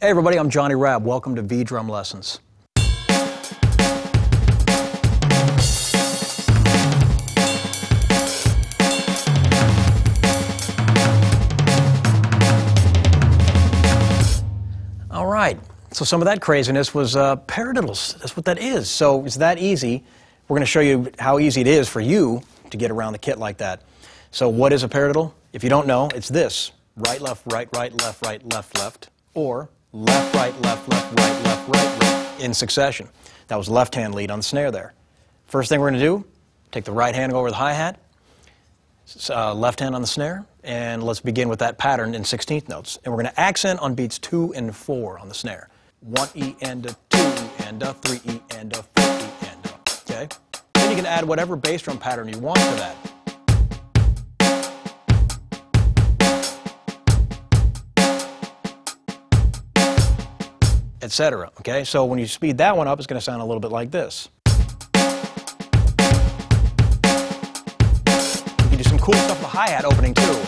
Hey everybody, I'm Johnny Rabb. Welcome to V Drum Lessons. All right, so some of that craziness was uh, paradiddles. That's what that is. So it's that easy. We're going to show you how easy it is for you to get around the kit like that. So what is a paradiddle? If you don't know, it's this. Right, left, right, right, left, right, left, left. Or left, right, left, left, right, left, right, right, in succession. That was left hand lead on the snare there. First thing we're going to do, take the right hand over the hi hat, uh, left hand on the snare, and let's begin with that pattern in 16th notes. And we're going to accent on beats two and four on the snare. One E and a two E and a three E and a four E and a. Okay? Then you can add whatever bass drum pattern you want to that. Etc. Okay? So when you speed that one up, it's going to sound a little bit like this. You can do some cool stuff with the hi-hat opening too.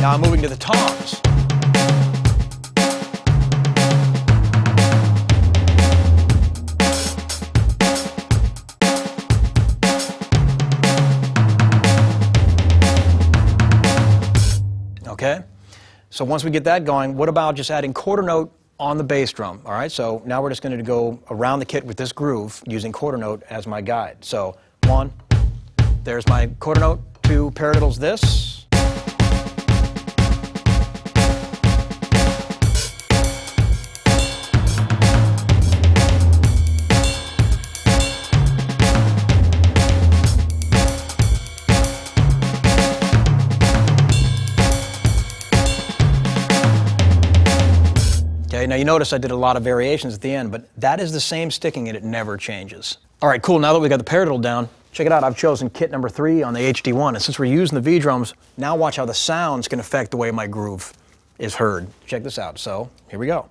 Now I'm moving to the toms. Okay? So once we get that going, what about just adding quarter note on the bass drum? All right, so now we're just going to go around the kit with this groove using quarter note as my guide. So one, there's my quarter note, two paradiddles this. Okay, now you notice I did a lot of variations at the end, but that is the same sticking and it never changes. All right, cool, now that we got the paradiddle down, check it out, I've chosen kit number three on the HD1, and since we're using the V-drums, now watch how the sounds can affect the way my groove is heard. Check this out, so here we go.